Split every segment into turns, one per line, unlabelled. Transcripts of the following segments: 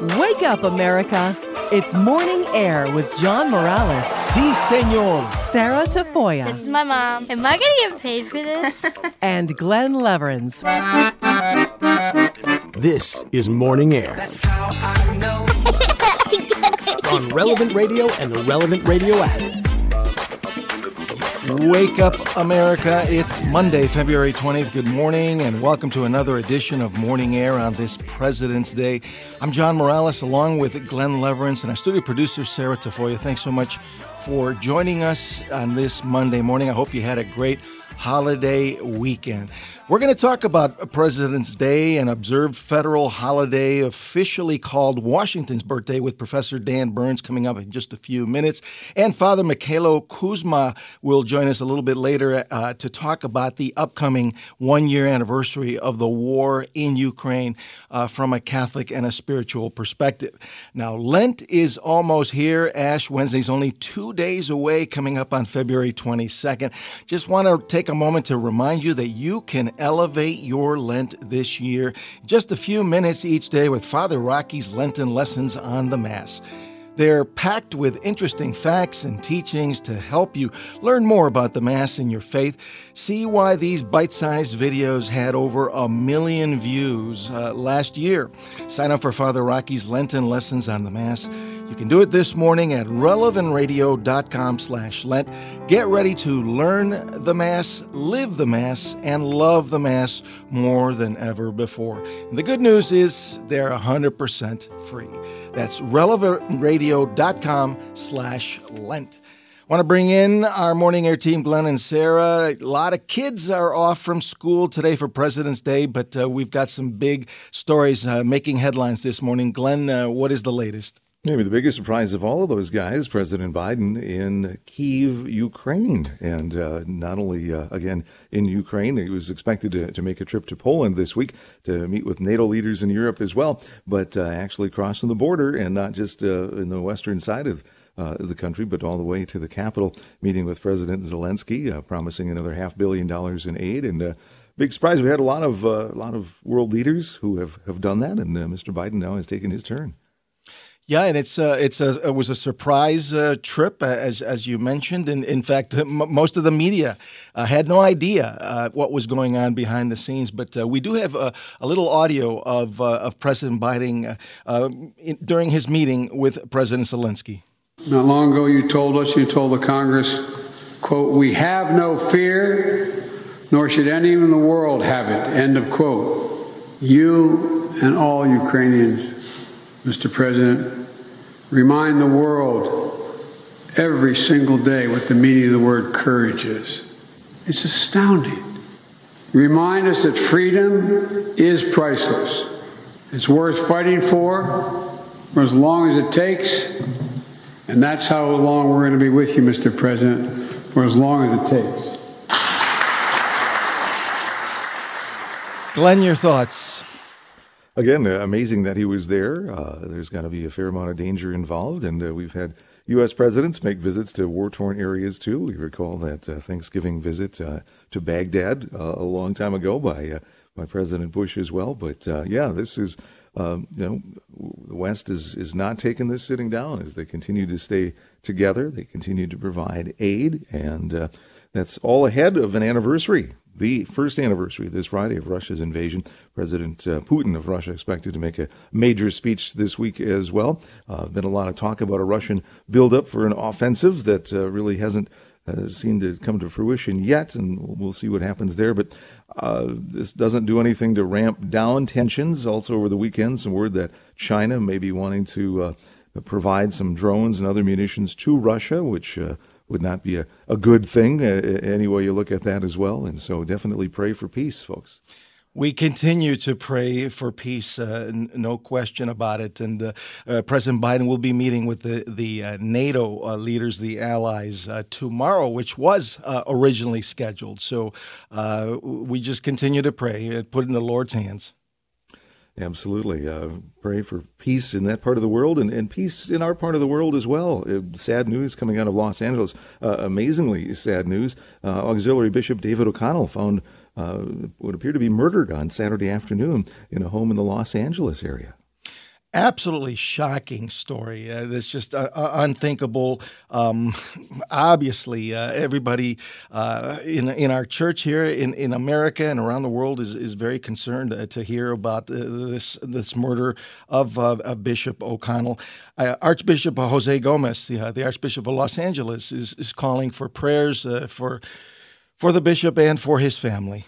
Wake up, America. It's Morning Air with John Morales,
Si, senor.
Sarah Tafoya,
This is my mom. Am I gonna get paid for this?
and Glenn Leverance.
This is Morning Air. on Relevant Radio and the Relevant Radio app.
Wake up, America. It's Monday, February 20th. Good morning, and welcome to another edition of Morning Air on this President's Day. I'm John Morales, along with Glenn Leverance and our studio producer, Sarah Tafoya. Thanks so much for joining us on this Monday morning. I hope you had a great holiday weekend. We're going to talk about President's Day, an observed federal holiday officially called Washington's birthday, with Professor Dan Burns coming up in just a few minutes. And Father Mikhailo Kuzma will join us a little bit later uh, to talk about the upcoming one year anniversary of the war in Ukraine uh, from a Catholic and a spiritual perspective. Now, Lent is almost here. Ash Wednesday is only two days away, coming up on February 22nd. Just want to take a moment to remind you that you can elevate your Lent this year. Just a few minutes each day with Father Rocky's Lenten lessons on the Mass. They're packed with interesting facts and teachings to help you learn more about the Mass and your faith. See why these bite sized videos had over a million views uh, last year. Sign up for Father Rocky's Lenten lessons on the Mass. You can do it this morning at relevantradio.com slash Lent. Get ready to learn the Mass, live the Mass, and love the Mass more than ever before. And the good news is they're 100% free. That's relevantradio.com slash Lent. Want to bring in our morning air team, Glenn and Sarah. A lot of kids are off from school today for President's Day, but uh, we've got some big stories uh, making headlines this morning. Glenn, uh, what is the latest?
Maybe the biggest surprise of all of those guys, President Biden in Kiev, Ukraine. And uh, not only, uh, again, in Ukraine, he was expected to, to make a trip to Poland this week to meet with NATO leaders in Europe as well, but uh, actually crossing the border and not just uh, in the western side of uh, the country, but all the way to the capital, meeting with President Zelensky, uh, promising another half billion dollars in aid. And uh, big surprise, we had a lot of uh, a lot of world leaders who have, have done that, and uh, Mr. Biden now has taken his turn.
Yeah, and it's uh, it's a, it was a surprise uh, trip, uh, as as you mentioned, and in fact, m- most of the media uh, had no idea uh, what was going on behind the scenes. But uh, we do have a, a little audio of of President Biden in, during his meeting with President Zelensky.
Not long ago, you told us, you told the Congress, quote, we have no fear, nor should anyone in the world have it, end of quote. You and all Ukrainians, Mr. President, remind the world every single day what the meaning of the word courage is. It's astounding. Remind us that freedom is priceless. It's worth fighting for for as long as it takes. And that's how long we're going to be with you, Mr. President, for as long as it takes.
Glenn, your thoughts?
Again, uh, amazing that he was there. Uh, there's going to be a fair amount of danger involved, and uh, we've had U.S. presidents make visits to war-torn areas too. We recall that uh, Thanksgiving visit uh, to Baghdad uh, a long time ago by by President Bush as well. But yeah, this is um, you know the West is is not taking this sitting down as they continue to stay together. They continue to provide aid, and that's all ahead of an anniversary the first anniversary this Friday of Russia's invasion. President uh, Putin of Russia expected to make a major speech this week as well. Uh, been a lot of talk about a Russian buildup for an offensive that uh, really hasn't uh, seemed to come to fruition yet, and we'll see what happens there. But uh, this doesn't do anything to ramp down tensions. Also, over the weekend, some word that China may be wanting to uh, provide some drones and other munitions to Russia, which would not be a, a good thing, uh, any way you look at that as well. And so definitely pray for peace, folks.
We continue to pray for peace, uh, n- no question about it. And uh, uh, President Biden will be meeting with the the uh, NATO uh, leaders, the allies, uh, tomorrow, which was originally scheduled. So we just continue to pray and put in the Lord's hands.
Absolutely. Uh, pray for peace in that part of the world and, and peace in our part of the world as well. Uh, sad news coming out of Los Angeles. Uh, amazingly sad news. Uh, Auxiliary Bishop David O'Connell found uh, what appeared to be murdered on Saturday afternoon in a home in the Los Angeles area.
Absolutely shocking story. Uh, that's just uh, uh, unthinkable. Um, obviously, uh, everybody uh, in in our church here in, in America and around the world is, is very concerned uh, to hear about this this murder of, of Bishop O'Connell. Archbishop Jose Gomez, the, the Archbishop of Los Angeles, is, is calling for prayers for for the bishop and for his family.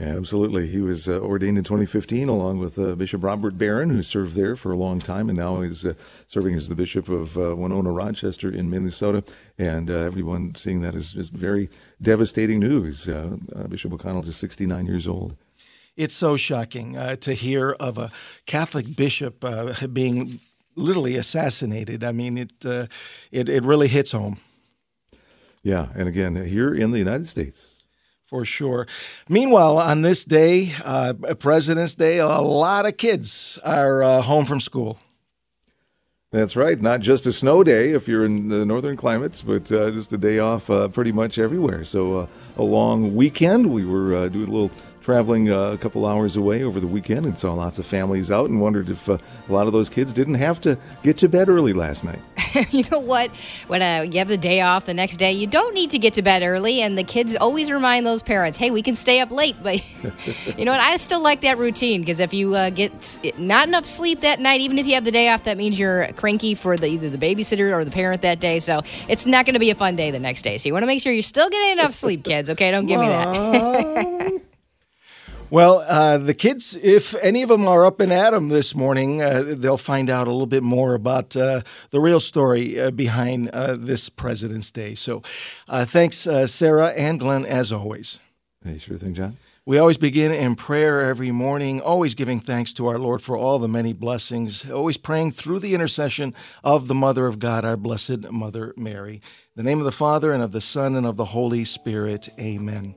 Yeah, absolutely. He was uh, ordained in 2015 along with uh, Bishop Robert Barron, who served there for a long time, and now he's uh, serving as the Bishop of uh, Winona Rochester in Minnesota. And uh, everyone seeing that is, just very devastating news. Uh, Bishop O'Connell, just 69 years old.
It's so shocking to hear of a Catholic bishop being literally assassinated. I mean, it, it it really hits home.
Yeah, and again, here in the United States
for sure. Meanwhile, on this day, uh, President's Day, a lot of kids are uh, home from school.
That's right. Not just a snow day if you're in the northern climates, but uh, just a day off uh, pretty much everywhere. So uh, a long weekend. We were uh, doing a little traveling uh, a couple hours away over the weekend and saw lots of families out and wondered if uh, a lot of those kids didn't have to get to bed early last night.
you know what? When uh, you have the day off the next day, you don't need to get to bed early, and the kids always remind those parents, "Hey, we can stay up late." But you know what? I still like that routine because if you uh, get not enough sleep that night, even if you have the day off, that means you're cranky for the, either the babysitter or the parent that day. So it's not going to be a fun day the next day. So you want to make sure you're still getting enough sleep, kids. Okay, don't give me that.
Well, uh, the kids, if any of them are up and at 'em this morning, uh, they'll find out a little bit more about uh, the real story uh, behind uh, this President's Day. So uh, thanks, Sarah and Glenn, as always.
Hey, sure thing, John.
We always begin in prayer every morning, always giving thanks to our Lord for all the many blessings, always praying through the intercession of the Mother of God, our Blessed Mother Mary. In the name of the Father, and of the Son, and of the Holy Spirit, amen.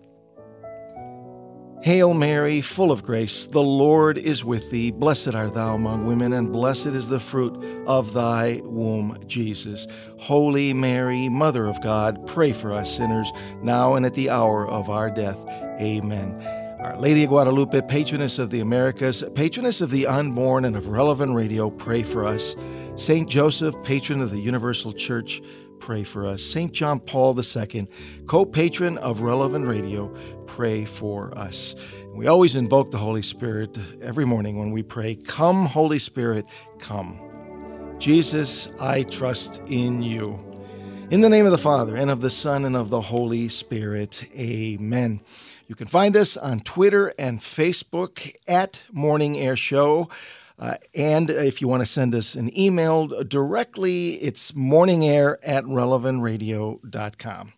Hail Mary, full of grace, the Lord is with thee. Blessed art thou among women, and blessed is the fruit of thy womb, Jesus. Holy Mary, Mother of God, pray for us sinners, now and at the hour of our death. Amen. Our Lady of Guadalupe, patroness of the Americas, patroness of the unborn and of relevant radio, pray for us. Saint Joseph, patron of the Universal Church, pray for us. St. John Paul II, co patron of Relevant Radio, pray for us. We always invoke the Holy Spirit every morning when we pray, Come, Holy Spirit, come. Jesus, I trust in you. In the name of the Father, and of the Son, and of the Holy Spirit, amen. You can find us on Twitter and Facebook at Morning Air Show. Uh, and if you want to send us an email directly, it's morningair at relevantradio.com.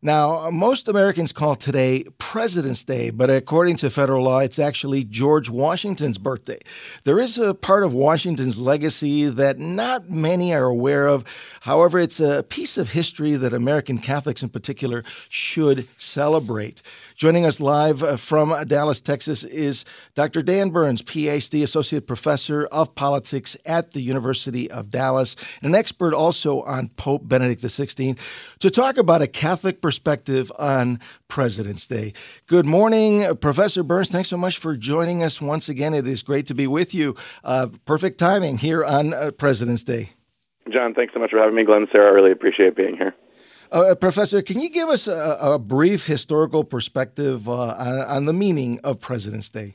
Now, most Americans call today President's Day, but according to federal law, it's actually George Washington's birthday. There is a part of Washington's legacy that not many are aware of. However, it's a piece of history that American Catholics in particular should celebrate. Joining us live uh, from Dallas, Texas is Dr. Dan Burns, PhD, Associate Professor of Politics at the University of Dallas, and an expert also on Pope Benedict XVI, to talk about a Catholic perspective on President's Day. Good morning, Professor Burns. Thanks so much for joining us once again. It is great to be with you. Uh, perfect timing here on uh, President's Day.
John, thanks so much for having me. Glenn, Sarah, I really appreciate being here.
Uh, Professor, can you give us a, a brief historical perspective uh, on, on, the meaning of President's Day?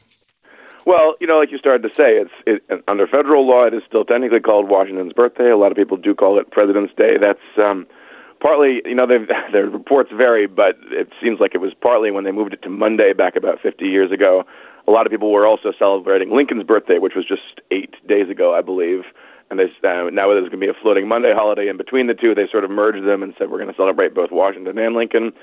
Well, you know, like you started to say, it's it, under federal law, it is still technically called Washington's birthday. A lot of people do call it President's Day. That's um, partly, you know, their reports vary, but it seems like it was partly when they moved it to Monday back about 50 years ago. A lot of people were also celebrating Lincoln's birthday, which was just eight days ago, I believe and they uh, now there's going to be a floating Monday holiday in between the two. They sort of merged them and said we're going to celebrate both Washington and Lincoln.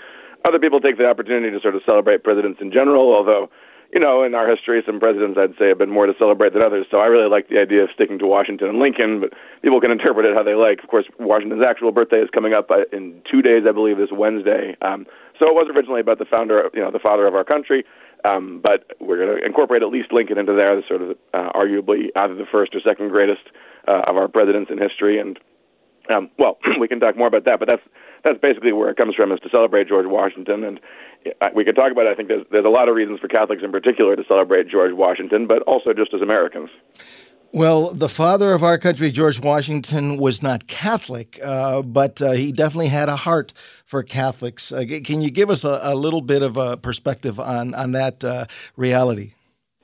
Other people take the opportunity to sort of celebrate presidents in general, although you know in our history some presidents I'd say have been more to celebrate than others. So I really like the idea of sticking to Washington and Lincoln, but people can interpret it how they like. Of course, Washington's actual birthday is coming up uh, in two days, I believe, this Wednesday. Um, so it was originally about the founder, you know, the father of our country. Um, but we're going to incorporate at least Lincoln into there, the sort of uh, arguably either the first or second greatest uh, of our presidents in history. And um, well, we can talk more about that, but that's that's basically where it comes from is to celebrate George Washington. And uh, we could talk about. It. I think there's there's a lot of reasons for Catholics in particular to celebrate George Washington, but also just as Americans.
Well, the father of our country, George Washington, was not Catholic, uh, but uh, he definitely had a heart for Catholics. Uh, can you give us a, a, little bit of a perspective on on that uh, reality?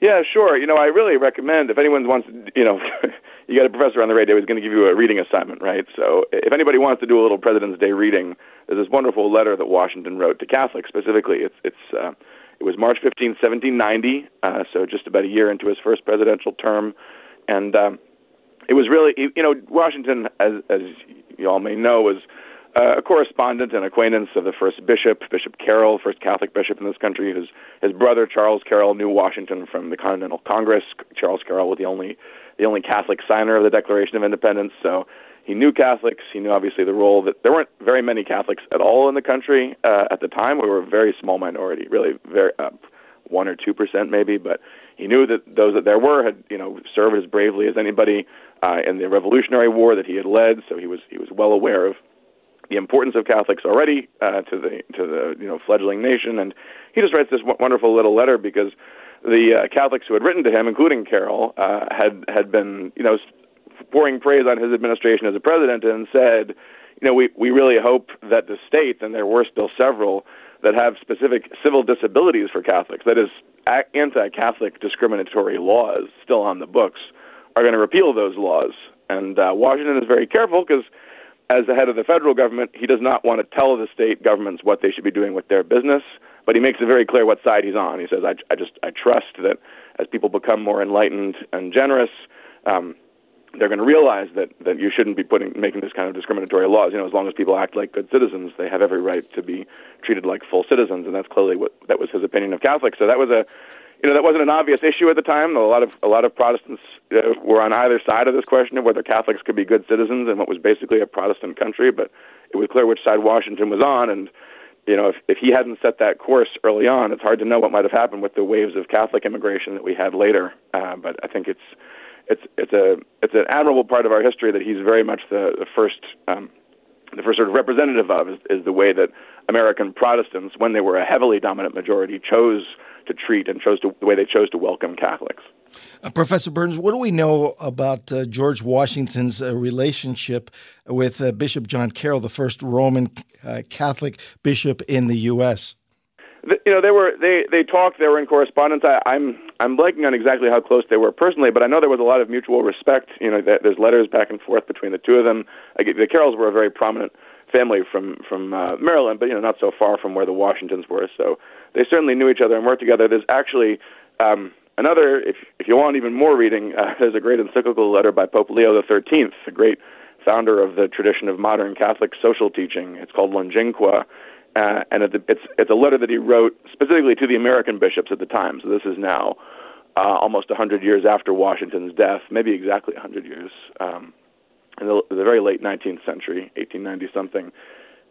Yeah, sure. You know, I really recommend if anyone wants, you know, you got a professor on the radio who's going to give you a reading assignment, right? So if anybody wants to do a little President's Day reading, there's this wonderful letter that Washington wrote to Catholics specifically. It's it's uh, it was March 15, 1790, uh, so just about a year into his first presidential term, and um, it was really you know Washington, as as you all may know, was a correspondent and acquaintance of the first bishop, Bishop Carroll, first Catholic bishop in this country. His his brother Charles Carroll knew Washington from the Continental Congress. Charles Carroll was the only the only Catholic signer of the Declaration of Independence, so he knew Catholics. He knew obviously the role that there weren't very many Catholics at all in the country uh, at the time. We were a very small minority, really very uh, one or two percent maybe, but he knew that those that there were had you know served as bravely as anybody uh, in the Revolutionary War that he had led. So he was he was well aware of the importance of Catholics already uh, to the to the you know fledgling nation, and he just writes this wonderful little letter because the uh, Catholics who had written to him, including Carroll, uh, had had been you know pouring praise on his administration as a president and said, you know, we, we really hope that the state, and there were still several, that have specific civil disabilities for Catholics, that is, anti Catholic discriminatory laws still on the books, are going to repeal those laws. And uh, Washington is very careful because, as the head of the federal government, he does not want to tell the state governments what they should be doing with their business, but he makes it very clear what side he's on. He says, I, I just I trust that as people become more enlightened and generous, um, they're going to realize that that you shouldn't be putting making this kind of discriminatory laws. You know, as long as people act like good citizens, they have every right to be treated like full citizens, and that's clearly what that was his opinion of Catholics. So that was a you know that wasn't an obvious issue at the time. A lot of a lot of Protestants uh, were on either side of this question of whether Catholics could be good citizens in what was basically a Protestant country. But it was clear which side Washington was on, and you know if if he hadn't set that course early on, it's hard to know what might have happened with the waves of Catholic immigration that we had later. Uh, but I think it's it's it's a it's an admirable part of our history that he's very much the, the first um, the first sort of representative of is, is the way that American Protestants, when they were a heavily dominant majority, chose to treat and chose to the way they chose to welcome Catholics.
Uh, Professor Burns, what do we know about uh, George Washington's uh, relationship with uh, Bishop John Carroll, the first Roman uh, Catholic bishop in the U.S.?
You know, they were they they talked. They were in correspondence. I, I'm I'm blanking on exactly how close they were personally, but I know there was a lot of mutual respect. You know, there's letters back and forth between the two of them. The Carrolls were a very prominent family from from uh, Maryland, but you know, not so far from where the Washingtons were. So they certainly knew each other and worked together. There's actually um, another, if if you want even more reading, uh, there's a great encyclical letter by Pope Leo XIII, the great founder of the tradition of modern Catholic social teaching. It's called Longínqua uh, and it's it's a letter that he wrote specifically to the American bishops at the time. So this is now uh, almost 100 years after Washington's death, maybe exactly 100 years, um, in the, the very late 19th century, 1890 something.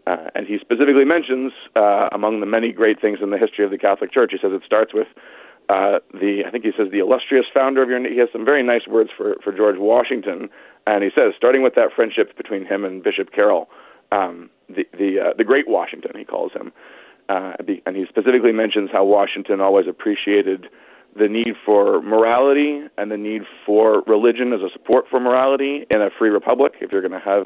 Uh, and he specifically mentions, uh, among the many great things in the history of the Catholic Church, he says it starts with uh, the, I think he says the illustrious founder of your, he has some very nice words for, for George Washington. And he says, starting with that friendship between him and Bishop Carroll, um, the the uh, the Great Washington, he calls him, uh, and he specifically mentions how Washington always appreciated the need for morality and the need for religion as a support for morality in a free republic. If you're going to have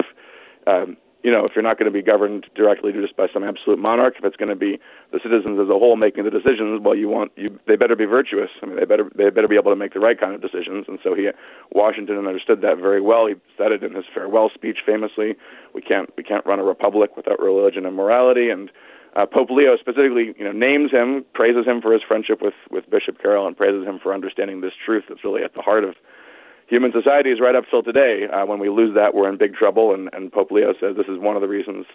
um, you know, if you're not going to be governed directly just by some absolute monarch, if it's going to be the citizens as a whole making the decisions, well, you want you they better be virtuous. I mean, they better they better be able to make the right kind of decisions. And so he, Washington, understood that very well. He said it in his farewell speech, famously. We can't we can't run a republic without religion and morality. And uh, Pope Leo specifically, you know, names him, praises him for his friendship with with Bishop Carroll, and praises him for understanding this truth that's really at the heart of human societies right up till today. Uh, when we lose that, we're in big trouble. And, and Pope Leo says this is one of the reasons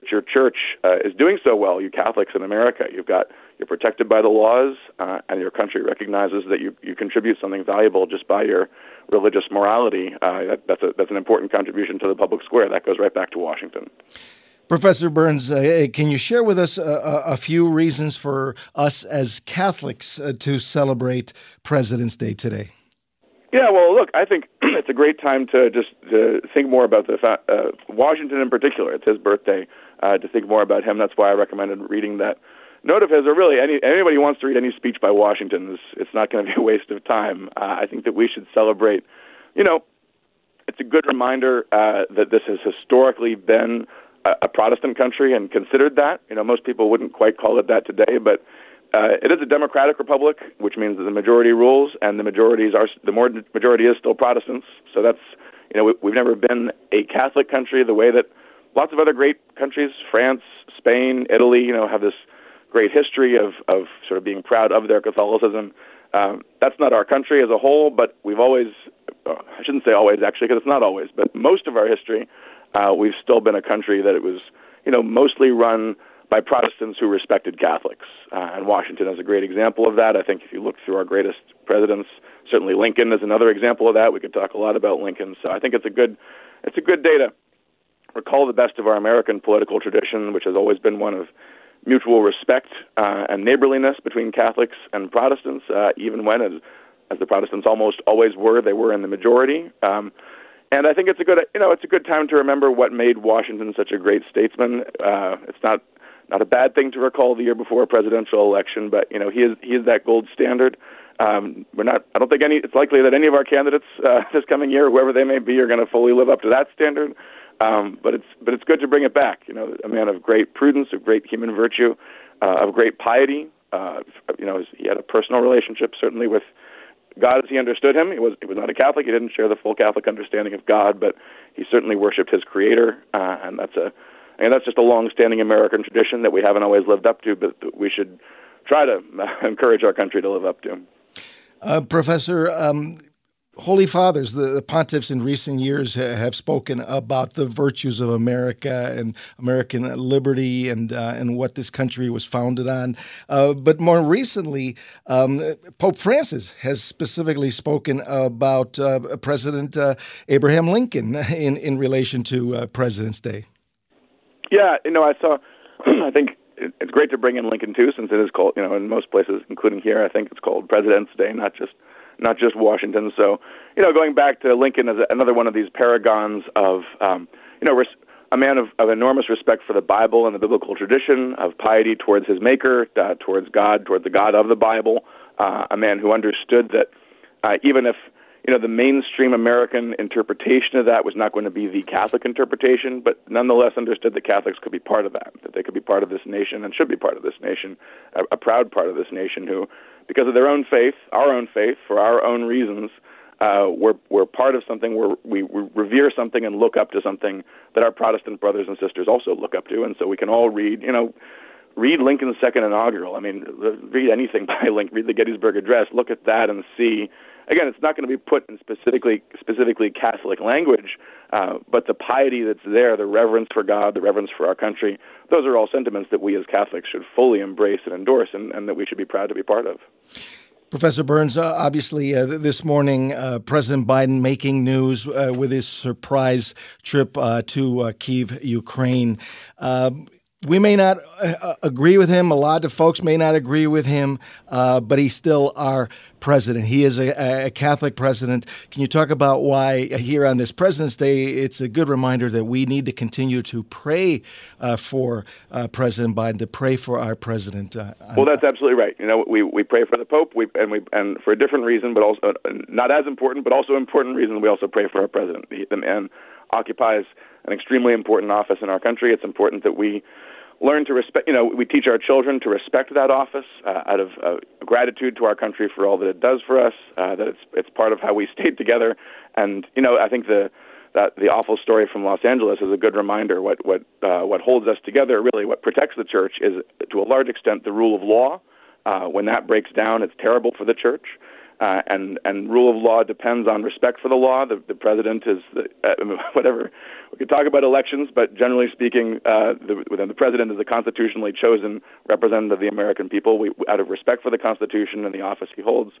that your church uh, is doing so well. You Catholics in America, you've got you're protected by the laws, uh, and your country recognizes that you you contribute something valuable just by your religious morality. Uh, that, that's a that's an important contribution to the public square. That goes right back to Washington.
Professor Burns, uh, can you share with us a, a, few reasons for us as Catholics uh, to celebrate President's Day today?
Yeah, well, look, I think it's a great time to just to think more about the fa- uh, Washington in particular. It's his birthday. Uh, to think more about him. That's why I recommended reading that note of his, or really any anybody wants to read any speech by Washington. It's, it's not going to be a waste of time. Uh, I think that we should celebrate you know, it's a good reminder uh, that this has historically been a, a Protestant country and considered that. You know, most people wouldn't quite call it that today, but uh, it is a democratic republic, which means that the majority rules, and the majorities are the more majority is still Protestants. So that's you know we, we've never been a Catholic country the way that lots of other great countries, France, Spain, Italy, you know, have this great history of of sort of being proud of their Catholicism. Um, that's not our country as a whole, but we've always, I shouldn't say always actually, because it's not always, but most of our history, uh, we've still been a country that it was, you know, mostly run by Protestants who respected Catholics. Uh, and Washington is a great example of that. I think if you look through our greatest presidents, certainly Lincoln is another example of that. We could talk a lot about Lincoln. So I think it's a good, it's a good day to recall the best of our American political tradition, which has always been one of mutual respect uh, and neighborliness between Catholics and Protestants, uh, even when, as, as the Protestants almost always were, they were in the majority. Um, and I think it's a good, you know, it's a good time to remember what made Washington such a great statesman. Uh, it's not not a bad thing to recall the year before a presidential election, but you know he is he is that gold standard. Um, we're not. I don't think any. It's likely that any of our candidates uh, this coming year, whoever they may be, are going to fully live up to that standard. Um, but it's but it's good to bring it back. You know, a man of great prudence, of great human virtue, uh, of great piety. Uh, you know, he had a personal relationship certainly with God as he understood him. He was he was not a Catholic. He didn't share the full Catholic understanding of God, but he certainly worshipped his Creator, uh, and that's a and that's just a long-standing American tradition that we haven't always lived up to, but we should try to encourage our country to live up to.
Uh, Professor, um, Holy Fathers, the, the, pontiffs in recent years have spoken about the virtues of America and American liberty and uh, and what this country was founded on. Uh, but more recently, um, Pope Francis has specifically spoken about uh, President uh, Abraham Lincoln in in relation to uh, President's Day.
Yeah, you know, I saw. I think it's great to bring in Lincoln too, since it is called, you know, in most places, including here, I think it's called President's Day, not just not just Washington. So, you know, going back to Lincoln as another one of these paragons of, um, you know, res- a man of, of enormous respect for the Bible and the biblical tradition, of piety towards his Maker, uh, towards God, towards the God of the Bible. Uh, a man who understood that uh, even if you know, the mainstream American interpretation of that was not going to be the Catholic interpretation, but nonetheless understood that Catholics could be part of that, that they could be part of this nation and should be part of this nation, a, a proud part of this nation who, because of their own faith, our own faith, for our own reasons, uh, we're we're part of something where we, we revere something and look up to something that our Protestant brothers and sisters also look up to, and so we can all read, you know, read Lincoln's second inaugural. I mean, read anything by Lincoln, read the Gettysburg Address, look at that and see again, it's not going to be put in specifically specifically Catholic language, uh, but the piety that's there, the reverence for God, the reverence for our country, those are all sentiments that we as Catholics should fully embrace and endorse, and, and that we should be proud to be part of.
Professor Burns, uh, obviously, uh, this morning, uh, President Biden making news uh, with his surprise trip uh, to uh, Kiev, Ukraine. Um, we may not uh, agree with him. A lot of folks may not agree with him, uh, but he's still our president. He is a, a, Catholic president. Can you talk about why here on this President's Day, it's a good reminder that we need to continue to pray uh, for uh, President Biden, to pray for our president? Uh,
well, that's absolutely right. You know, we, we pray for the Pope, we, and we and for a different reason, but also not as important, but also important reason. We also pray for our president. The man occupies an extremely important office in our country. It's important that we learn to respect. You know, we teach our children to respect that office uh, out of uh, gratitude to our country for all that it does for us. Uh, that it's it's part of how we stayed together. And you know, I think the that the awful story from Los Angeles is a good reminder. What what uh, what holds us together, really, what protects the church, is to a large extent the rule of law. Uh, when that breaks down, it's terrible for the church. Uh, and and rule of law depends on respect for the law. The, the president is the, uh, whatever. We could talk about elections, but generally speaking, uh, the, the president is the constitutionally chosen representative of the American people. We, out of respect for the Constitution and the office he holds,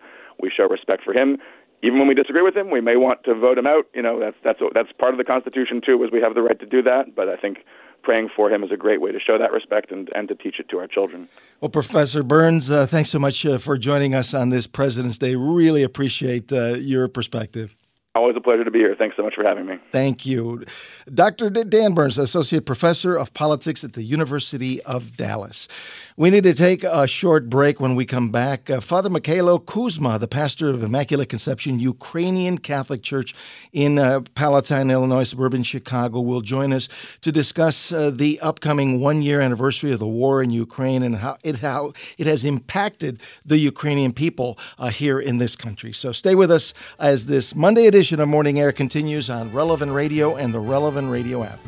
we show respect for him. Even when we disagree with him, we may want to vote him out. You know, that's that's that's part of the Constitution too, is we have the right to do that. But I think praying for him is a great way to show that respect and, and to teach it to our children.
Well, Professor Burns, uh, thanks so much uh, for joining us on this President's Day. Really appreciate uh, your perspective.
Always a pleasure to be here. Thanks so much for having me.
Thank you. Dr. Dan Burns, Associate Professor of Politics at the University of Dallas. We need to take a short break when we come back. Uh, Father Mikhailo Kuzma, the pastor of Immaculate Conception Ukrainian Catholic Church in uh, Palatine, Illinois, suburban Chicago, will join us to discuss uh, the upcoming one year anniversary of the war in Ukraine and how it, how it has impacted the Ukrainian people uh, here in this country. So stay with us as this Monday edition of Morning Air continues on Relevant Radio and the Relevant Radio app.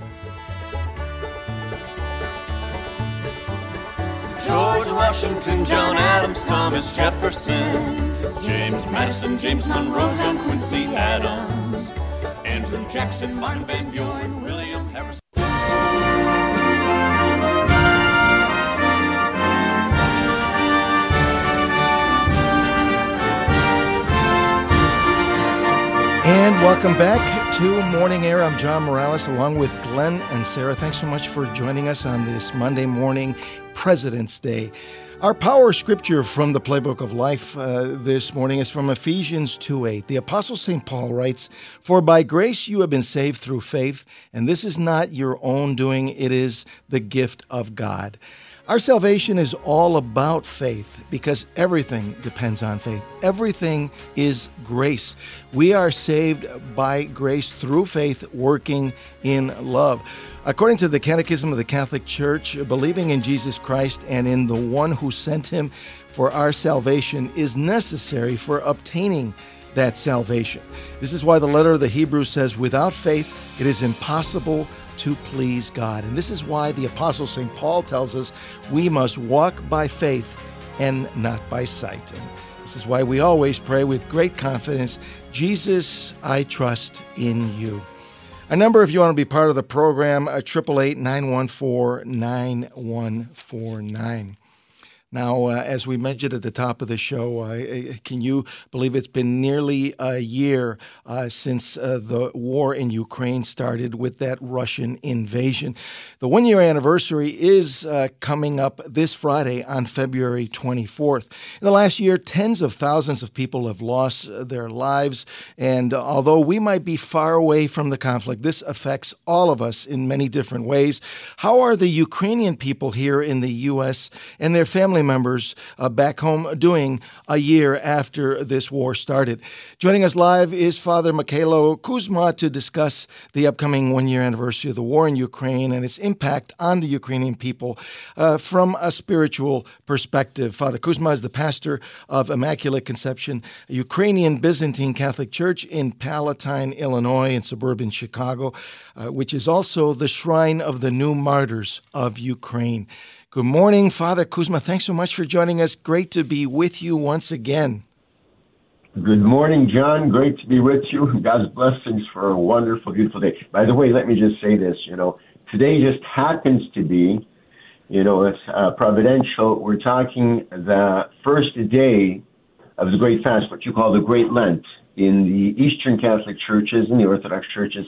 George Washington, John Adams, Thomas Jefferson, James Madison, James Monroe, John Quincy Adams, Andrew Jackson, Martin Van Buren, William
welcome back to Morning Air. I'm John Morales along with Glenn and Sarah. Thanks so much for joining us on this Monday morning, President's Day. Our power scripture from the Playbook of Life uh, this morning is from Ephesians 2 8. The Apostle St. Paul writes, For by grace you have been saved through faith, and this is not your own doing, it is the gift of God. Our salvation is all about faith because everything depends on faith. Everything is grace. We are saved by grace through faith working in love. According to the Catechism of the Catholic Church, believing in Jesus Christ and in the one who sent him for our salvation is necessary for obtaining that salvation. This is why the letter of the Hebrews says, without faith, it is impossible to please God. And this is why the Apostle St. Paul tells us we must walk by faith and not by sight. And this is why we always pray with great confidence Jesus, I trust in you. A number of you want to be part of the program, uh, 888 914 9149. Now, uh, as we mentioned at the top of the show, uh, can you believe it's been nearly a year uh, since uh, the war in Ukraine started with that Russian invasion? The one year anniversary is uh, coming up this Friday on February 24th. In the last year, tens of thousands of people have lost uh, their lives. And although we might be far away from the conflict, this affects all of us in many different ways. How are the Ukrainian people here in the U.S. and their family? Family members uh, back home doing a year after this war started. Joining us live is Father Mikhailo Kuzma to discuss the upcoming one year anniversary of the war in Ukraine and its impact on the Ukrainian people uh, from a spiritual perspective. Father Kuzma is the pastor of Immaculate Conception, a Ukrainian Byzantine Catholic Church in Palatine, Illinois, in suburban Chicago, uh, which is also the shrine of the new martyrs of Ukraine. Good morning, Father Kuzma. Thanks so much for joining us. Great to be with you once again.
Good morning, John. Great to be with you. God's blessings for a wonderful, beautiful day. By the way, let me just say this. You know, today just happens to be, you know, it's uh, providential. We're talking the first day of the Great Fast, what you call the Great Lent, in the Eastern Catholic churches and the Orthodox churches.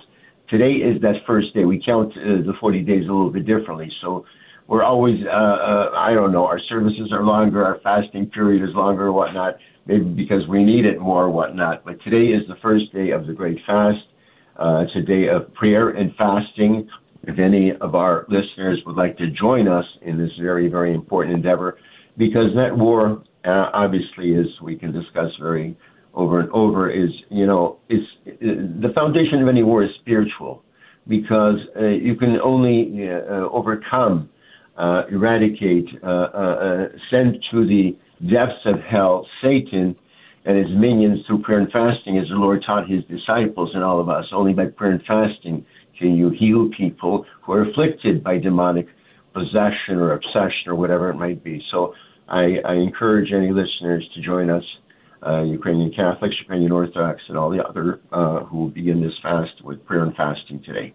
Today is that first day. We count uh, the 40 days a little bit differently. So we're always, uh, uh, I don't know, our services are longer, our fasting period is longer, whatnot, maybe because we need it more, or whatnot. But today is the first day of the Great Fast. Uh, it's a day of prayer and fasting. If any of our listeners would like to join us in this very, very important endeavor, because that war, uh, obviously, as we can discuss very over and over, is, you know, is the foundation of any war is spiritual, because uh, you can only uh, overcome uh, eradicate, uh, uh, uh, send to the depths of hell Satan and his minions through prayer and fasting, as the Lord taught his disciples and all of us. Only by prayer and fasting can you heal people who are afflicted by demonic possession or obsession or whatever it might be. So I, I encourage any listeners to join us, uh, Ukrainian Catholics, Ukrainian Orthodox, and all the other uh, who will begin this fast with prayer and fasting today.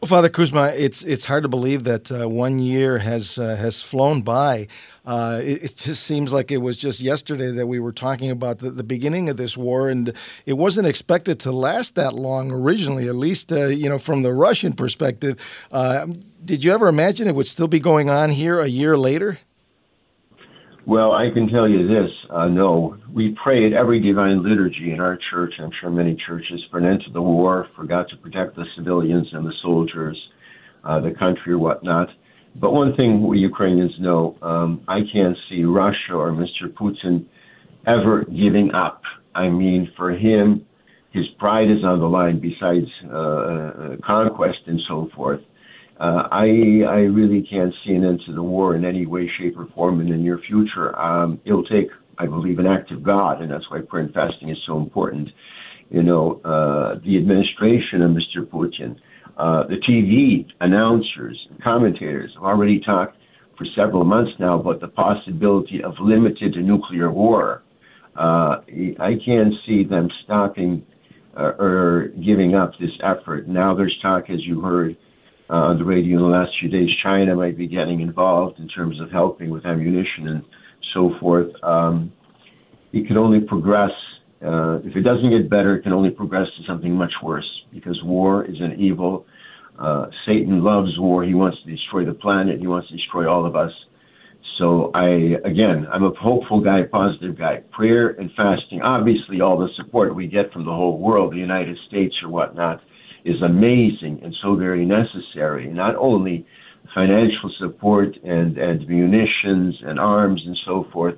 Well, Father Kuzma, it's it's hard to believe that uh, one year has uh, has flown by. Uh, it, it, just seems like it was just yesterday that we were talking about the, the, beginning of this war, and it wasn't expected to last that long originally. At least, uh, you know, from the Russian perspective. Did you ever imagine it would still be going on here a year later?
Well, I can tell you this. Uh, no, we pray at every divine liturgy in our church, I'm sure many churches, for an end to the war, for God to protect the civilians and the soldiers, uh, the country or whatnot. But one thing we Ukrainians know, um, I can't see Russia or Mr. Putin ever giving up. I mean, for him, his pride is on the line besides uh, uh conquest and so forth. Uh, I I really can't see an end to the war in any way, shape, or form in the near future. Um, it'll take, I believe, an act of God, and that's why prayer and fasting is so important. You know, uh, the administration of Mr. Putin, uh, the TV announcers, and commentators have already talked for several months now about the possibility of limited nuclear war. Uh, I can't see them stopping uh, or giving up this effort. Now there's talk, as you heard, uh, on the radio in the last few days, China might be getting involved in terms of helping with ammunition and so forth. Um, it can only progress. Uh, if it doesn't get better, it can only progress to something much worse because war is an evil. Uh, Satan loves war. He wants to destroy the planet. He wants to destroy all of us. So I, again, I'm a hopeful guy, positive guy. Prayer and fasting, obviously all the support we get from the whole world, the United States or whatnot, is amazing and so very necessary. Not only financial support and, and munitions and arms and so forth,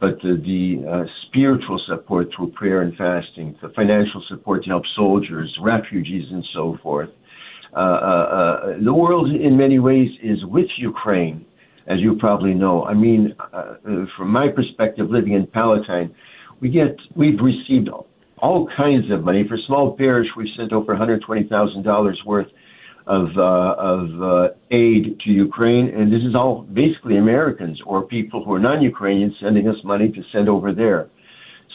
but the, the uh, spiritual support through prayer and fasting, the financial support to help soldiers, refugees, and so forth. Uh, uh, uh the world, in many ways, is with Ukraine, as you probably know. I mean, uh, uh, from my perspective, living in Palatine, we get we've received all kinds of money. For small parish, we've sent over $120,000 worth of uh, of uh, aid to Ukraine, and this is all basically Americans or people who are non-Ukrainians sending us money to send over there.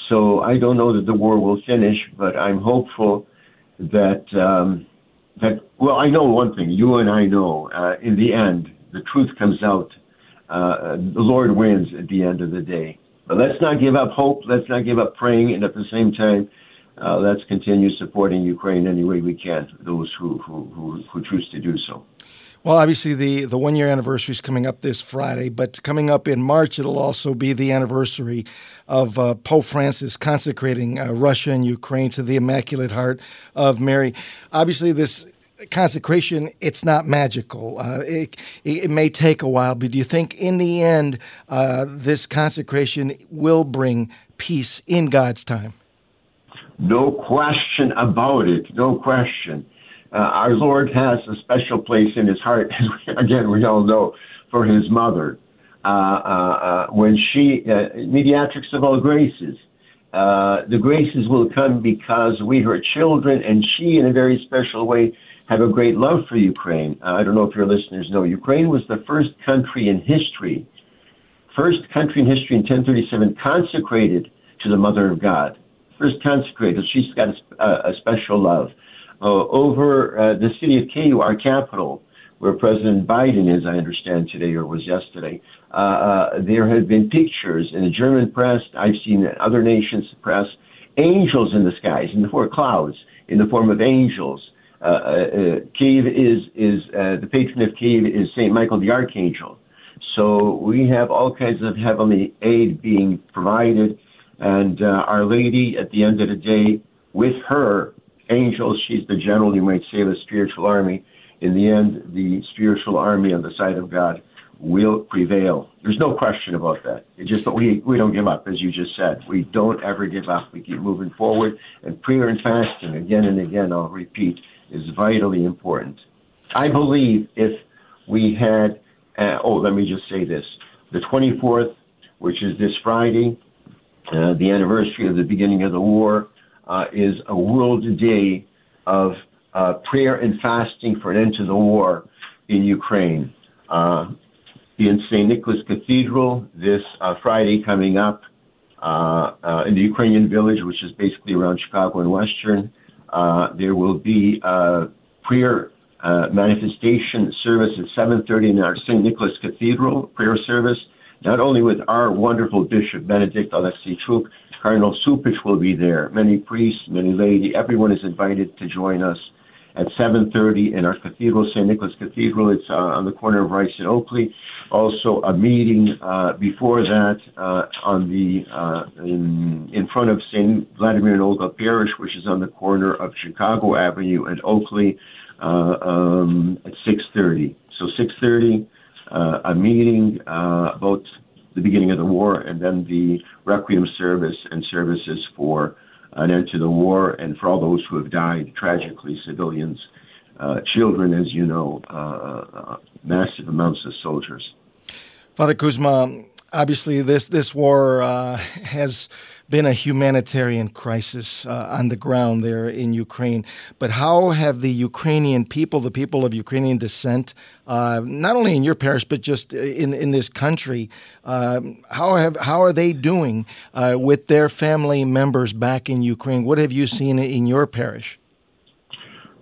So I don't know that the war will finish, but I'm hopeful that um, that well, I know one thing. You and I know. Uh, in the end, the truth comes out. Uh, the Lord wins at the end of the day. Let's not give up hope. Let's not give up praying, and at the same time, uh, let's continue supporting Ukraine any way we can. Those who who who, who choose to do so.
Well, obviously the the one year anniversary is coming up this Friday, but coming up in March, it'll also be the anniversary of uh, Pope Francis consecrating uh, Russia and Ukraine to the Immaculate Heart of Mary. Obviously, this consecration, it's not magical. Uh, it, it, may take a while, but do you think in the end, uh, this consecration will bring peace in God's time?
No question about it. No question. Uh, our Lord has a special place in his heart, again, we all know, for his mother. Uh, uh, uh, when she, mediatrix of all graces, the graces will come because we, her children, and she, in a very special way, have a great love for Ukraine. Uh, I don't know if your listeners know, Ukraine was the first country in history, first country in history in 1037 consecrated to the Mother of God. First consecrated. She's got a, a special love. Uh, over uh, the city of Kyiv, our capital, where President Biden is, I understand today or was yesterday, uh, uh, there have been pictures in the German press, I've seen other nations' press, angels in the skies, in the four clouds, in the form of angels uh, uh, Kiev is is uh, the patron of Kiev is Saint Michael the Archangel. So we have all kinds of heavenly aid being provided, and uh, Our Lady, at the end of the day, with her angels, she's the general, you might say, the spiritual army. In the end, the spiritual army on the side of God will prevail. There's no question about that. It just but we we don't give up, as you just said. We don't ever give up. We keep moving forward, and prayer and fasting again and again. I'll repeat is vitally important. I believe if we had, uh, oh, let me just say this the 24th, which is this Friday, uh, the anniversary of the beginning of the war, uh, is a world day of uh, prayer and fasting for an end to the war in Ukraine. Uh, in St. Nicholas Cathedral this uh, Friday coming up, in the Ukrainian village, which is basically around Chicago and Western, uh, there will be a prayer uh, manifestation service at 7.30 in our St. Nicholas Cathedral prayer service, not only with our wonderful Bishop Benedict Aleksiychuk, Cardinal Cupich will be there, many priests, many ladies, everyone is invited to join us. At 7:30 in our cathedral, St. Nicholas Cathedral. It's uh, on the corner of Rice and Oakley. Also, a meeting uh, before that uh, on the uh, in in front of St. Vladimir and Olga Parish, which is on the corner of Chicago Avenue and Oakley, uh, um, at 6:30. So 6:30, uh, a meeting about the beginning of the war, and then the requiem service and services for an end to the war and for all those who have died tragically, civilians, uh, children, as you know, uh, uh, massive amounts of soldiers.
Father Kuzma, obviously this this war uh, has been a humanitarian crisis uh, on the ground there in Ukraine. But how have the Ukrainian people, the people of Ukrainian descent, uh, not only in your parish but just in in this country, uh, how have how are they doing uh, with their family members back in Ukraine? What have you seen in your parish?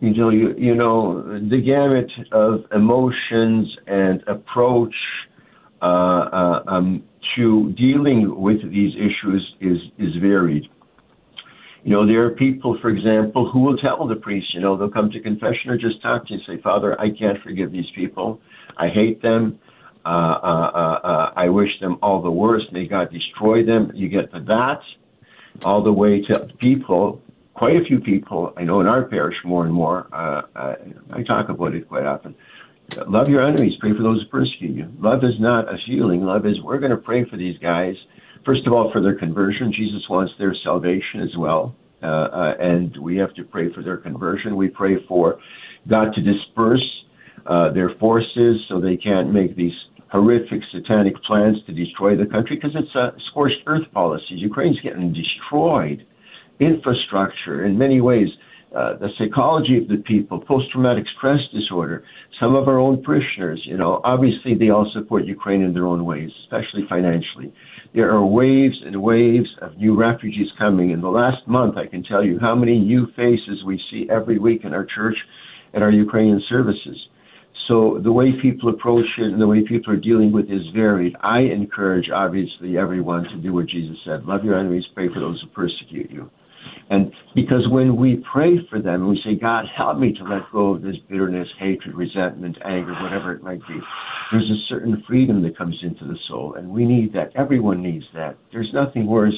You know, you, you know the gamut of emotions and approach um, to dealing with these issues is, is varied. You know, there are people, for example, who will tell the priest, you know, they'll come to confession or just talk to you and say, Father, I can't forgive these people. I hate them. Uh, uh, uh, uh, I wish them all the worst. May God destroy them. You get to that, all the way to people, quite a few people, I know in our parish more and more, uh, I talk about it quite often, Love your enemies. Pray for those who persecute you. Love is not a feeling. Love is we're going to pray for these guys. First of all, for their conversion. Jesus wants their salvation as well. Uh, uh, and we have to pray for their conversion. We pray for God to disperse uh, their forces so they can't make these horrific satanic plans to destroy the country because it's a scorched earth policy. Ukraine's getting destroyed. Infrastructure in many ways. Uh, the psychology of the people, post-traumatic stress disorder, some of our own parishioners, you know, obviously they all support Ukraine in their own ways, especially financially. There are waves and waves of new refugees coming. In the last month, I can tell you how many new faces we see every week in our church and our Ukrainian services. So the way people approach it and the way people are dealing with it is varied. I encourage, obviously, everyone to do what Jesus said. Love your enemies, pray for those who persecute you. And because when we pray for them, we say, God, help me to let go of this bitterness, hatred, resentment, anger, whatever it might be, there's a certain freedom that comes into the soul. And we need that. Everyone needs that. There's nothing worse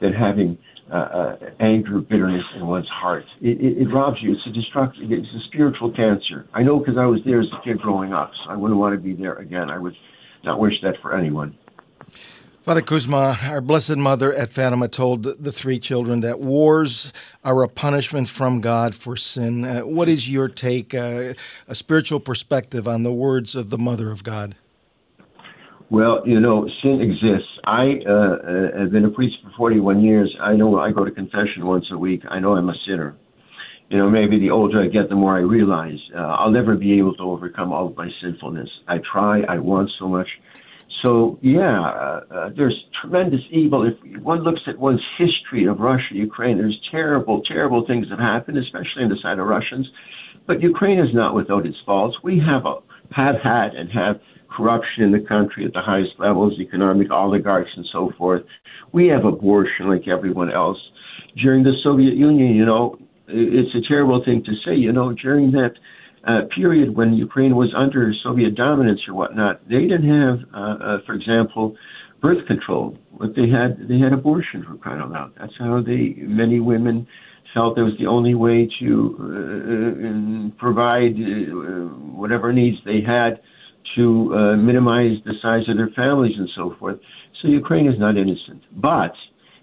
than having uh, uh, anger, bitterness in one's heart. It, it, it robs you. It's a destructive, it's a spiritual cancer. I know because I was there as a kid growing up, so I wouldn't want to be there again. I would not wish that for anyone.
Father Kuzma, our Blessed Mother at Fatima told the three children that wars are a punishment from God for sin. Uh, what is your take, uh, a spiritual perspective on the words of the Mother of God?
Well, you know, sin exists. I uh, uh have been a priest for 41 years. I know I go to confession once a week. I know I'm a sinner. You know, maybe the older I get, the more I realize uh, I'll never be able to overcome all of my sinfulness. I try, I want so much so, yeah, uh, uh, there's tremendous evil. If one looks at one's history of Russia, Ukraine, there's terrible, terrible things that happened, especially on the side of Russians. But Ukraine is not without its faults. We have a, have had and have corruption in the country at the highest levels, economic oligarchs and so forth. We have abortion like everyone else. During the Soviet Union, you know, it's a terrible thing to say, you know, during that uh, period when Ukraine was under Soviet dominance or whatnot, they didn't have, uh, uh, for example, birth control. But they had they had abortion for crying out loud. That's how they many women felt it was the only way to uh, provide uh, whatever needs they had to uh, minimize the size of their families and so forth. So Ukraine is not innocent. But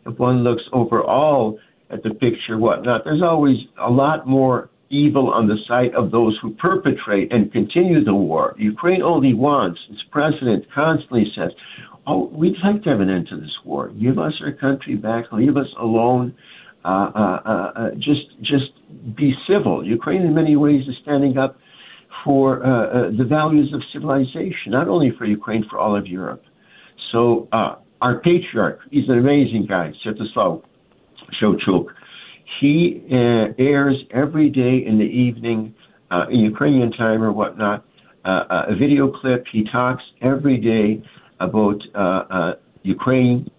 if one looks overall at the picture, whatnot, there's always a lot more evil on the side of those who perpetrate and continue the war. Ukraine only wants, its president constantly says, oh, we'd like to have an end to this war. Give us our country back. Leave us alone. Uh, uh, uh, uh just, just be civil. Ukraine, in many ways, is standing up for uh, uh, the values of civilization, not only for Ukraine, for all of Europe. So, our patriarch, he's an amazing guy, Sviatoslav Shevchuk he uh, airs every day in the evening, uh, in Ukrainian time or whatnot, uh, uh a video clip. He talks every day about uh, uh, Ukraine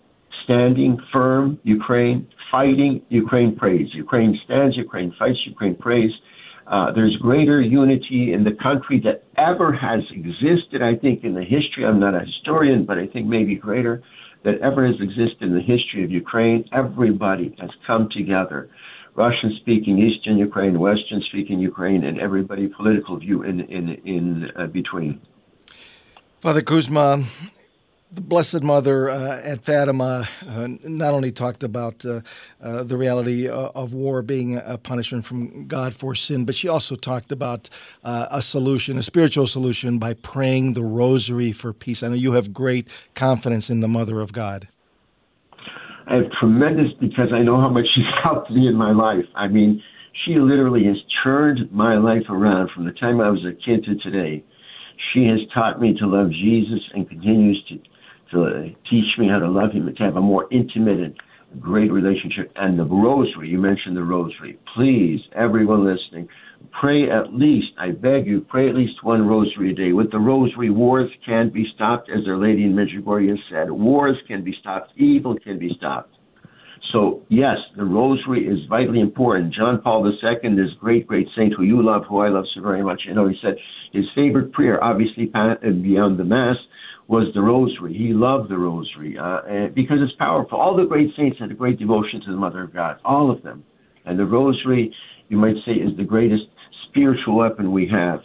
standing firm, Ukraine fighting, Ukraine prays. Ukraine stands, Ukraine fights, Ukraine prays. There's greater unity in the country that ever has existed, I think, in the history. I'm not a historian, but I think maybe greater that ever has existed in the history of Ukraine. Everybody has come together. Russian speaking Eastern Ukraine, Western speaking Ukraine, and everybody political view in, in, in uh, between.
Father Kuzma, the Blessed Mother uh, at Fatima uh, not only talked about uh, uh the reality uh, of war being a punishment from God for sin, but she also talked about uh, a solution, a spiritual solution, by praying the rosary for peace. I know you have great confidence in the Mother of God.
I have tremendous because I know how much she's helped me in my life. I mean, she literally has turned my life around from the time I was a kid to today. She has taught me to love Jesus and continues to to teach me how to love Him and to have a more intimate and great relationship. And the rosary, you mentioned the rosary. Please, everyone listening, pray at least, I beg you, pray at least one rosary a day. With the rosary, wars can be stopped, as Our Lady in Medjugorje said. Wars can be stopped, evil can be stopped. So, yes, the rosary is vitally important. John Paul II, this great, great saint who you love, who I love so very much, you know, he said his favorite prayer, obviously beyond the Mass, was the rosary. He loved the rosary uh, because it's powerful. All the great saints had a great devotion to the Mother of God, all of them. And the rosary, you might say, is the greatest spiritual weapon we have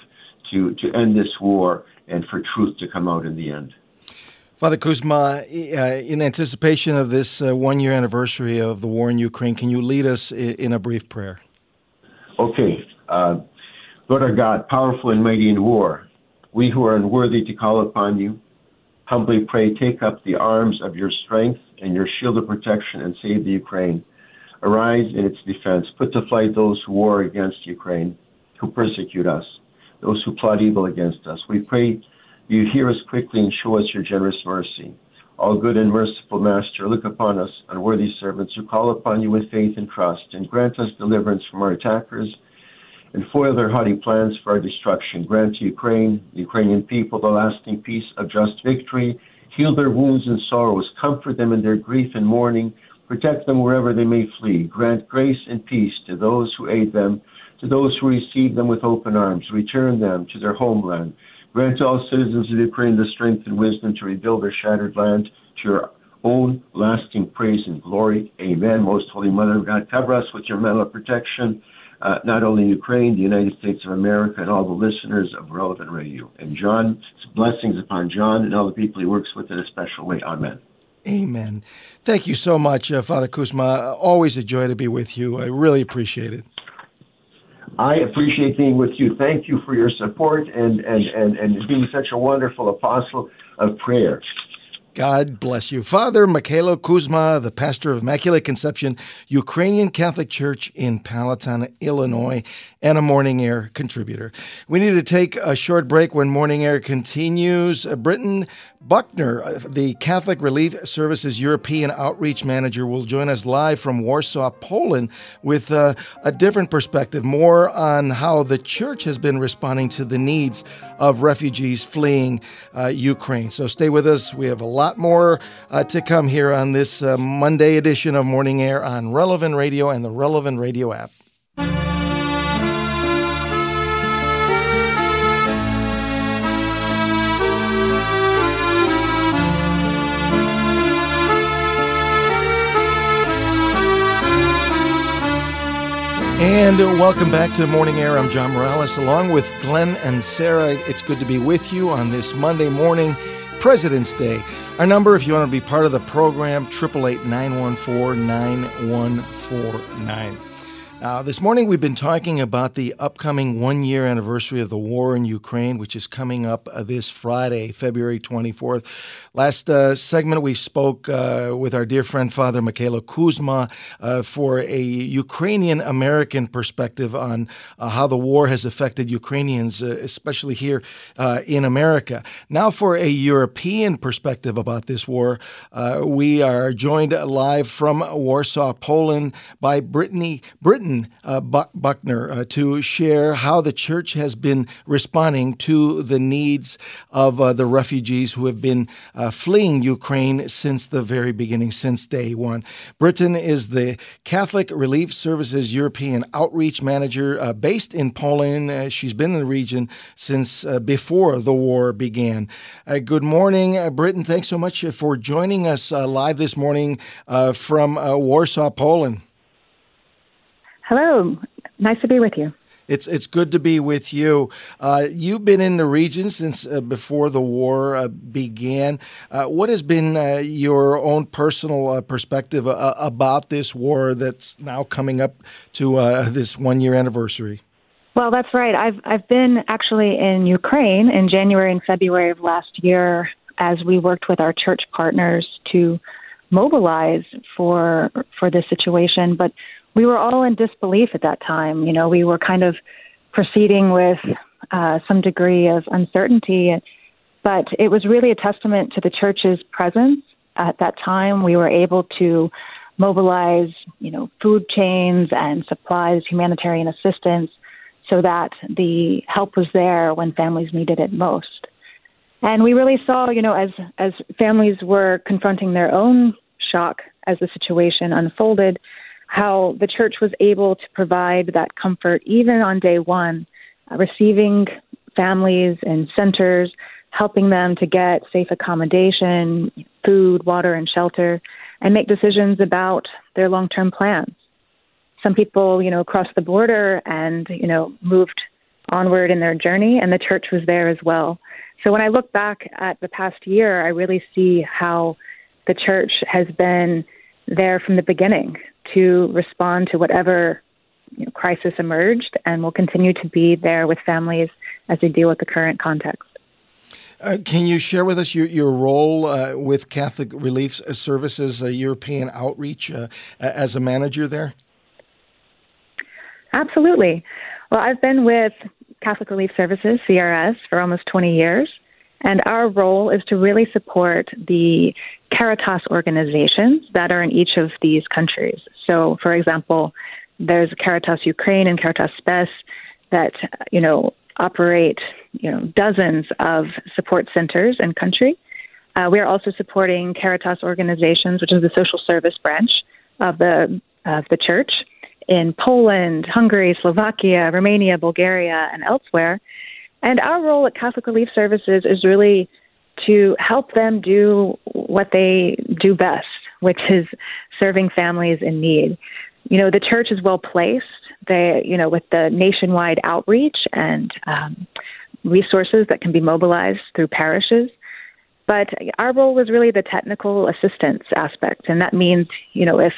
to, to end this war and for truth to come out in the end.
Father Kuzma, uh, in anticipation of this uh, one year anniversary of the war in Ukraine, can you lead us in a brief prayer?
Okay. Uh, Lord our God, powerful and mighty in war, we who are unworthy to call upon you, humbly pray, take up the arms of your strength and your shield of protection and save the Ukraine. Arise in its defense. Put to flight those who war against Ukraine, who persecute us, those who plot evil against us. We pray you hear us quickly and show us your generous mercy. All good and merciful Master, look upon us, unworthy servants who call upon you with faith and trust, and grant us deliverance from our attackers and foil their haughty plans for our destruction. Grant to Ukraine, the Ukrainian people, the lasting peace of just victory. Heal their wounds and sorrows. Comfort them in their grief and mourning. Protect them wherever they may flee. Grant grace and peace to those who aid them, to those who receive them with open arms. Return them to their homeland. Grant to all citizens of Ukraine the strength and wisdom to rebuild their shattered land to your own lasting praise and glory. Amen. Most Holy Mother of God, cover us with your mantle of protection uh, not only Ukraine, the United States of America, and all the listeners of Relevant Radio. And John, blessings upon John and all the people he works with in a special way. Amen.
Amen. Thank you so much, uh, Father Kuzma. Always a joy to be with you. I really appreciate it.
I appreciate being with you. Thank you for your support and, and, and, and being such a wonderful apostle of prayer.
God bless you. Father Mikhailo Kuzma, the pastor of Immaculate Conception Ukrainian Catholic Church in Palatine, Illinois, and a Morning Air contributor. We need to take a short break when Morning Air continues. Uh, Britton Buckner, uh, the Catholic Relief Services European Outreach Manager, will join us live from Warsaw, Poland, with uh, a different perspective, more on how the church has been responding to the needs of refugees fleeing uh, Ukraine. So stay with us. We have a lot more uh, to come here on this Monday edition of Morning Air on Relevant Radio and the Relevant Radio app. And welcome back to Morning Air. I'm John Morales, along with Glenn and Sarah. It's good to be with you on this Monday morning, President's Day. Our number, if you want to be part of the program, 888 914 9149. Uh, this morning, we've been talking about the upcoming one year anniversary of the war in Ukraine, which is coming up uh, this Friday, February 24th. Last uh, segment, we spoke uh, with our dear friend, Father Mikhailo Kuzma, uh, for a Ukrainian American perspective on uh, how the war has affected Ukrainians, especially here in America. Now, for a European perspective about this war, we are joined live from Warsaw, Poland, by Brittany Britton. Uh, Buckner uh, to share how the church has been responding to the needs of uh, the refugees who have been uh, fleeing Ukraine since the very beginning, since day one. Britton is the Catholic Relief Services European Outreach Manager uh, based in Poland. Uh, she's been in the region since before the war began. good morning, Britton. Thanks so much for joining us live this morning from Warsaw, Poland.
Hello. Nice to be with you.
It's it's good to be with you. Uh, you've been in the region since uh, before the war uh, began. Uh, what has been uh, your own personal uh, perspective about this war that's now coming up to this one year anniversary?
Well, that's right. I've I've been actually in Ukraine in January and February of last year as we worked with our church partners to mobilize for for this situation, but we were all in disbelief at that time. You know, we were kind of proceeding with uh, some degree of uncertainty, but it was really a testament to the church's presence at that time. We were able to mobilize, you know, food chains and supplies, humanitarian assistance, so that the help was there when families needed it most. And we really saw, you know, as as families were confronting their own shock as the situation unfolded, how the church was able to provide that comfort even on day one, uh, receiving families and centers, helping them to get safe accommodation, food, water, and shelter, and make decisions about their long term plans. Some people, you know, crossed the border and, you know, moved onward in their journey, and the church was there as well. So when I look back at the past year, I really see how the church has been there from the beginning to respond to whatever you know, crisis emerged and will continue to be there with families as they deal with the current context.
Uh, can you share with us your, your role uh, with Catholic Relief Services uh, European Outreach uh, as a manager there?
Absolutely. Well, I've been with Catholic Relief Services, CRS, for almost 20 years. And our role is to really support the Caritas organizations that are in each of these countries. So, for example, there's Caritas Ukraine and Caritas Spes that, you know, operate, you know, dozens of support centers in country. Uh, we are also supporting Caritas organizations, which is the social service branch of the of the church in Poland, Hungary, Slovakia, Romania, Bulgaria, and elsewhere. And our role at Catholic Relief Services is really to help them do what they do best, which is serving families in need. You know, the church is well placed. They, you know, with the nationwide outreach and um, resources that can be mobilized through parishes. But our role was really the technical assistance aspect, and that means, you know, if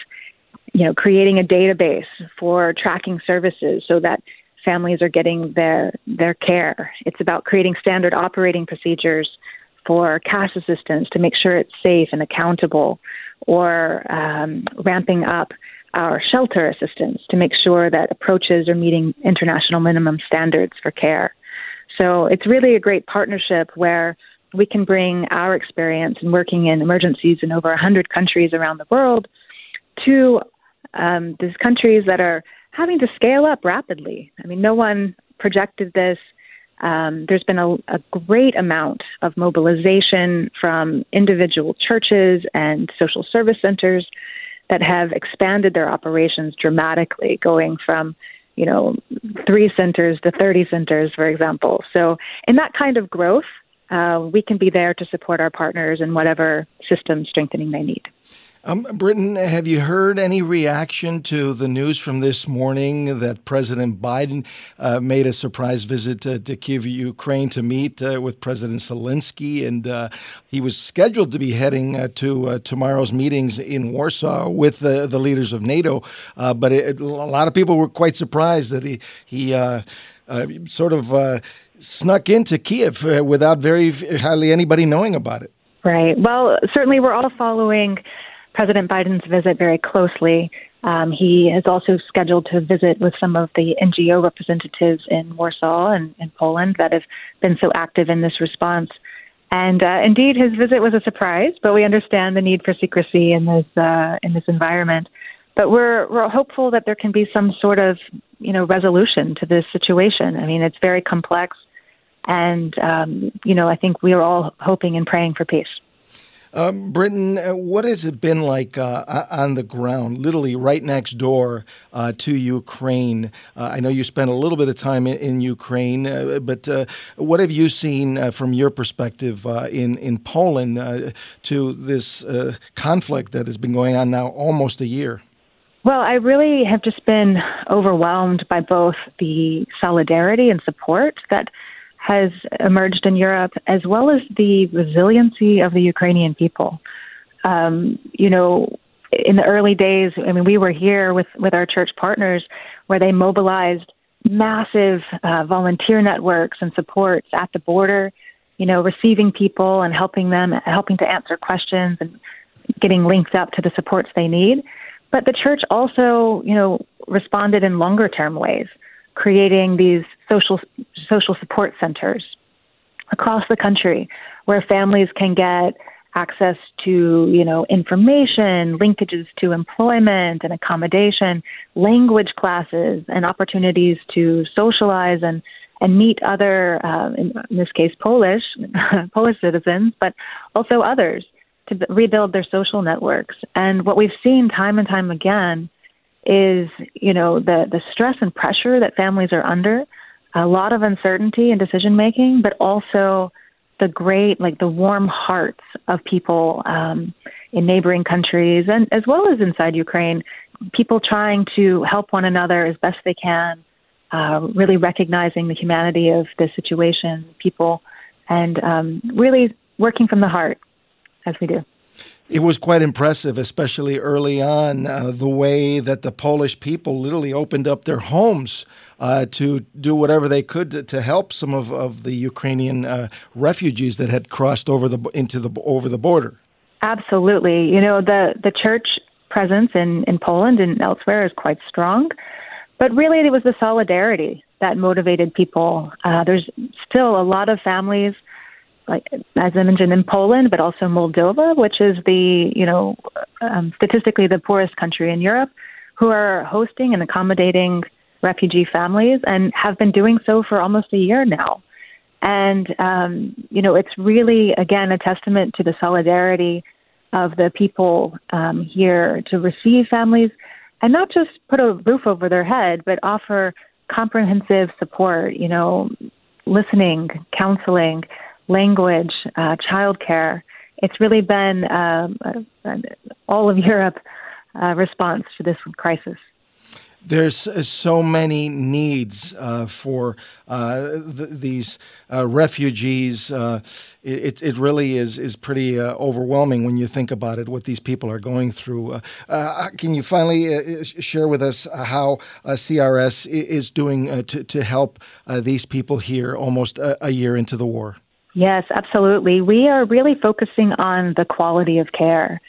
you know, creating a database for tracking services so that families are getting their their care. It's about creating standard operating procedures for cash assistance to make sure it's safe and accountable, or um, ramping up our shelter assistance to make sure that approaches are meeting international minimum standards for care. So it's really a great partnership where we can bring our experience in working in emergencies in over 100 countries around the world to um, these countries that are having to scale up rapidly. I mean, no one projected this. Um, there's been a, a, great amount of mobilization from individual churches and social service centers that have expanded their operations dramatically, going from you know three centers to 30 centers, for example. So, in that kind of growth, uh, we can be there to support our partners in whatever system strengthening they need.
Um, Britton, have you heard any reaction to the news from this morning that President Biden uh, made a surprise visit to, to Kiev, Ukraine, to meet uh, with President Zelensky, and uh, he was scheduled to be heading uh, to uh, tomorrow's meetings in Warsaw with the leaders of NATO, uh, but it, a lot of people were quite surprised that he he sort of snuck into Kiev without very hardly anybody knowing about it.
Right. Well, certainly we're all following President Biden's visit very closely. Um, he is also scheduled to visit with some of the NGO representatives in Warsaw and in Poland that have been so active in this response. And uh, indeed, his visit was a surprise, but we understand the need for secrecy in this uh, in this environment. but we're we're hopeful that there can be some sort of you know resolution to this situation. I mean, it's very complex, and um, you know I think we are all hoping and praying for peace.
Um, uh, what has it been like uh, on the ground, literally right next door uh, to Ukraine? Uh, I know you spent a little bit of time in, in Ukraine, uh, but uh, what have you seen from your perspective in, in Poland to this conflict that has been going on now almost a year?
Well, I really have just been overwhelmed by both the solidarity and support that has emerged in Europe, as well as the resiliency of the Ukrainian people. Um, you know, in the early days, I mean, we were here with, with our church partners where they mobilized massive uh, volunteer networks and supports at the border, you know, receiving people and helping them, helping to answer questions and getting linked up to the supports they need. But the church also, you know, responded in longer term ways creating these social social support centers across the country where families can get access to you know information linkages to employment and accommodation language classes and opportunities to socialize and and meet other uh, in, in this case polish polish citizens but also others to rebuild their social networks. And what we've seen time and time again is you know the the stress and pressure that families are under, a lot of uncertainty and decision making, but also the great like the warm hearts of people um, in neighboring countries and as well as inside Ukraine, people trying to help one another as best they can, uh, really recognizing the humanity of the situation, people, and um, really working from the heart as we do.
It was quite impressive, especially early on, uh, the way that the Polish people literally opened up their homes uh, to do whatever they could to, to, help some of, of the Ukrainian uh, refugees that had crossed over the into the over the border.
Absolutely, you know the the church presence in in Poland and elsewhere is quite strong, but really it was the solidarity that motivated people. Uh, there's still a lot of families like as I mentioned in Poland, but also Moldova, which is the you know um, statistically the poorest country in Europe, who are hosting and accommodating refugee families and have been doing so for almost a year now. And um, you know, it's really again a testament to the solidarity of the people um, here to receive families and not just put a roof over their head, but offer comprehensive support. You know, listening, counseling language, uh, childcare. It's really been um, uh, all of Europe uh, response to this crisis.
There's uh, so many needs uh, for uh, th- these uh, refugees. Uh, it, it really is is pretty uh, overwhelming when you think about it. What these people are going through. can you finally share with us how CRS is doing to to help these people here almost a, a year into the war?
Yes, absolutely. We are really focusing on the quality of care.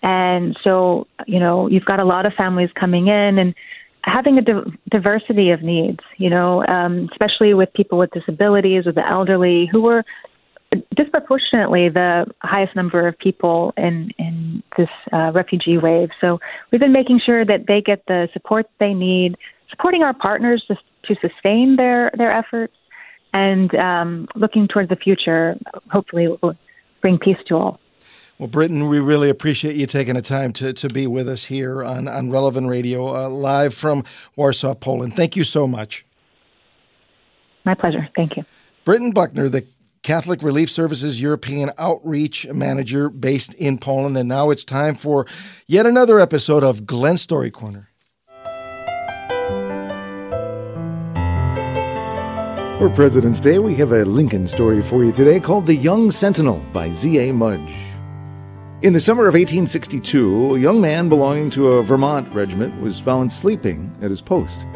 And so, you know, you've got a lot of families coming in and having a di- diversity of needs, you know, um, especially with people with disabilities or the elderly who were disproportionately the highest number of people in, in this uh, refugee wave. So we've been making sure that they get the support they need, supporting our partners to, to sustain their, their efforts and um, looking towards the future, hopefully, will bring peace to all.
Well, Britton, we really appreciate you taking the time to, to be with us here on, on Relevant Radio, uh, live from Warsaw, Poland. Thank you so much.
My pleasure. Thank you.
Britton Buckner, the Catholic Relief Services European Outreach Manager based in Poland. And now it's time for yet another episode of Glenn Story Corner.
For President's Day, we have a Lincoln story for you today called The Young Sentinel by Z.A. Mudge. In the summer of 1862, a young man belonging to a Vermont regiment was found sleeping at his post.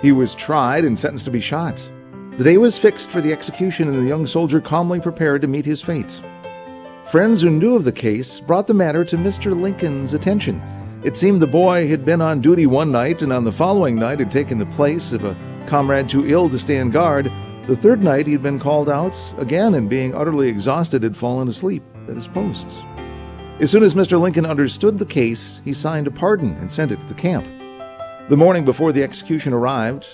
He was tried and sentenced to be shot. The day was fixed for the execution, and the young soldier calmly prepared to meet his fate. Friends who knew of the case brought the matter to Mr. Lincoln's attention. It seemed the boy had been on duty one night, and on the following night had taken the place of a comrade too ill to stand guard the third night he'd been called out again and being utterly exhausted had fallen asleep at his posts. As soon as Mr. Lincoln understood the case, he signed a pardon and sent it to the camp. The morning before the execution arrived,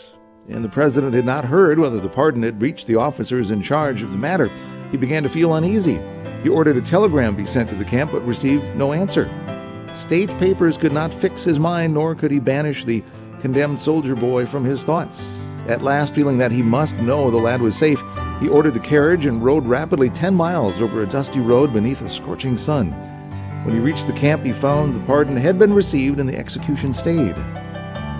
and the president had not heard whether the pardon had reached the officers in charge of the matter, he began to feel uneasy. He ordered a telegram be sent to the camp but received no answer. State papers could not fix his mind, nor could he banish the condemned soldier boy from his thoughts. At last, feeling that he must know the lad was safe, he ordered the carriage and rode rapidly 10 miles over a dusty road beneath a scorching sun. When he reached the camp, he found the pardon had been received and the execution stayed.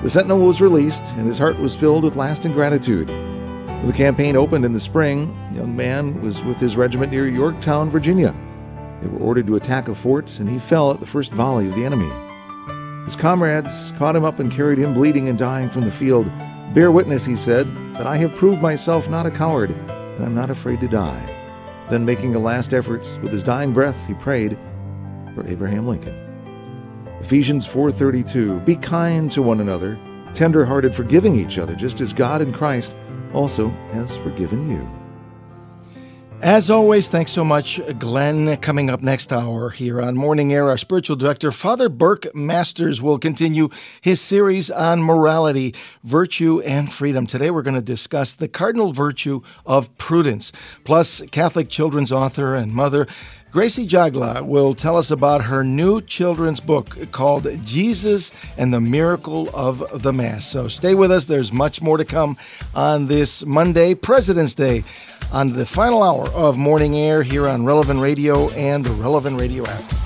The sentinel was released, and his heart was filled with lasting gratitude. When the campaign opened in the spring, the young man was with his regiment near Yorktown, Virginia. They were ordered to attack a fort, and he fell at the first volley of the enemy. His comrades caught him up and carried him bleeding and dying from the field. Bear witness, he said, that I have proved myself not a coward, and I'm not afraid to die. Then, making a last effort, with his dying breath, he prayed for Abraham Lincoln. Ephesians 4:32 Be kind to one another, tender-hearted, forgiving each other, just as God in Christ also has forgiven you.
As always, thanks so much, Glenn. Coming up next hour here on Morning Air, our spiritual director, Father Burke Masters, will continue his series on morality, virtue, and freedom. Today, we're going to discuss the cardinal virtue of prudence. Plus, Catholic children's author and mother, Gracie Jagla will tell us about her new children's book called Jesus and the Miracle of the Mass. So stay with us. There's much more to come on this Monday, President's Day, on the final hour of Morning Air here on Relevant Radio and the Relevant Radio app.